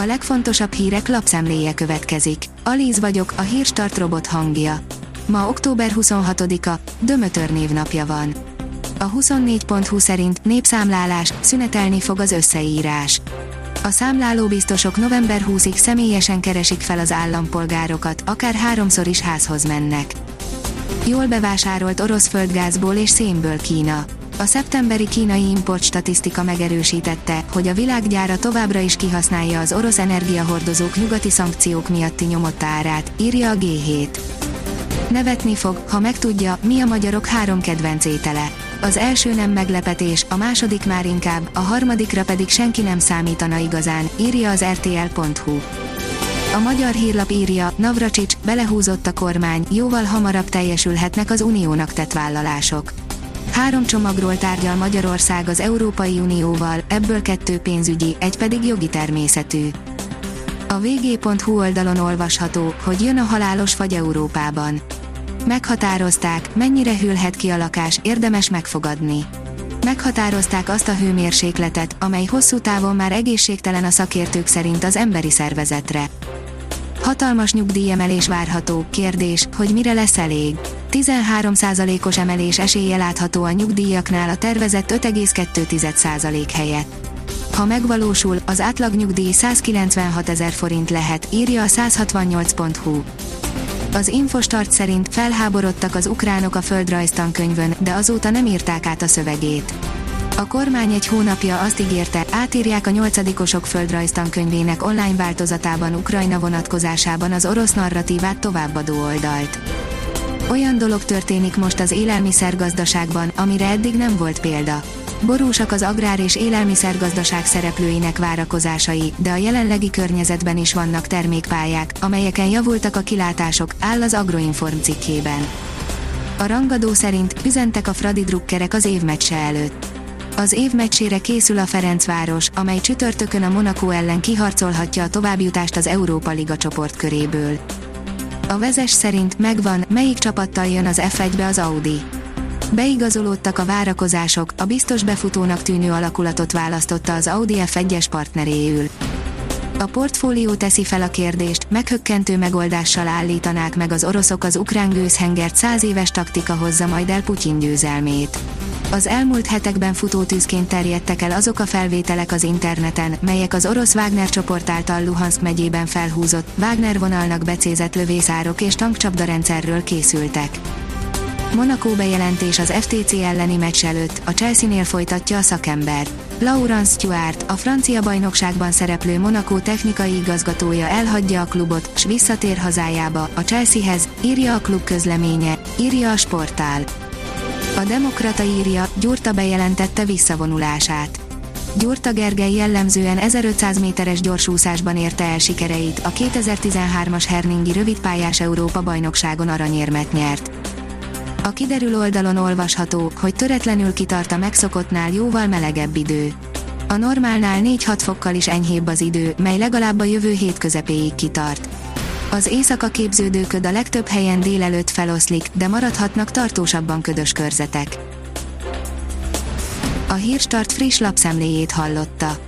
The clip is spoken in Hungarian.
A legfontosabb hírek lapszemléje következik. Alíz vagyok, a hírstart robot hangja. Ma október 26-a, Dömötör névnapja van. A 24.20 szerint népszámlálás, szünetelni fog az összeírás. A számlálóbiztosok november 20-ig személyesen keresik fel az állampolgárokat, akár háromszor is házhoz mennek. Jól bevásárolt orosz földgázból és szénből Kína. A szeptemberi kínai import statisztika megerősítette, hogy a világgyára továbbra is kihasználja az orosz energiahordozók nyugati szankciók miatti nyomott árát, írja a G7. Nevetni fog, ha megtudja, mi a magyarok három kedvenc étele. Az első nem meglepetés, a második már inkább, a harmadikra pedig senki nem számítana igazán, írja az rtl.hu. A magyar hírlap írja, Navracsics, belehúzott a kormány, jóval hamarabb teljesülhetnek az uniónak tett vállalások. Három csomagról tárgyal Magyarország az Európai Unióval, ebből kettő pénzügyi, egy pedig jogi természetű. A vg.hu oldalon olvasható, hogy jön a halálos fagy Európában. Meghatározták, mennyire hűlhet ki a lakás, érdemes megfogadni. Meghatározták azt a hőmérsékletet, amely hosszú távon már egészségtelen a szakértők szerint az emberi szervezetre. Hatalmas nyugdíjemelés várható, kérdés, hogy mire lesz elég. 13%-os emelés esélye látható a nyugdíjaknál a tervezett 5,2% helyett. Ha megvalósul, az átlag nyugdíj 196 ezer forint lehet, írja a 168.hu. Az Infostart szerint felháborodtak az ukránok a földrajztankönyvön, de azóta nem írták át a szövegét. A kormány egy hónapja azt ígérte, átírják a nyolcadikosok földrajztankönyvének online változatában Ukrajna vonatkozásában az orosz narratívát továbbadó oldalt. Olyan dolog történik most az élelmiszergazdaságban, amire eddig nem volt példa. Borúsak az agrár és élelmiszergazdaság szereplőinek várakozásai, de a jelenlegi környezetben is vannak termékpályák, amelyeken javultak a kilátások, áll az Agroinform cikkében. A rangadó szerint üzentek a Fradi drukkerek az évmeccse előtt. Az évmeccsére készül a Ferencváros, amely csütörtökön a Monaco ellen kiharcolhatja a továbbjutást az Európa Liga csoportköréből. A vezes szerint megvan, melyik csapattal jön az F1-be az Audi. Beigazolódtak a várakozások, a biztos befutónak tűnő alakulatot választotta az Audi F1-es partneréül. A portfólió teszi fel a kérdést, meghökkentő megoldással állítanák meg az oroszok az ukrán gőzhengert száz éves taktika hozza majd el Putyin győzelmét. Az elmúlt hetekben futótűzként terjedtek el azok a felvételek az interneten, melyek az orosz Wagner csoport által Luhansk megyében felhúzott, Wagner vonalnak becézett lövészárok és tankcsapdarendszerről készültek. Monaco bejelentés az FTC elleni meccs előtt, a Chelsea-nél folytatja a szakember. Laurence Stewart, a francia bajnokságban szereplő Monaco technikai igazgatója elhagyja a klubot, s visszatér hazájába, a Chelseahez, írja a klub közleménye, írja a sportál. A Demokrata írja, Gyurta bejelentette visszavonulását. Gyurta Gergely jellemzően 1500 méteres gyorsúszásban érte el sikereit, a 2013-as Herningi rövidpályás Európa bajnokságon aranyérmet nyert. A kiderül oldalon olvasható, hogy töretlenül kitart a megszokottnál jóval melegebb idő. A normálnál 4-6 fokkal is enyhébb az idő, mely legalább a jövő hét közepéig kitart. Az éjszaka képződő köd a legtöbb helyen délelőtt feloszlik, de maradhatnak tartósabban ködös körzetek. A Hírstart friss lapszemléjét hallotta.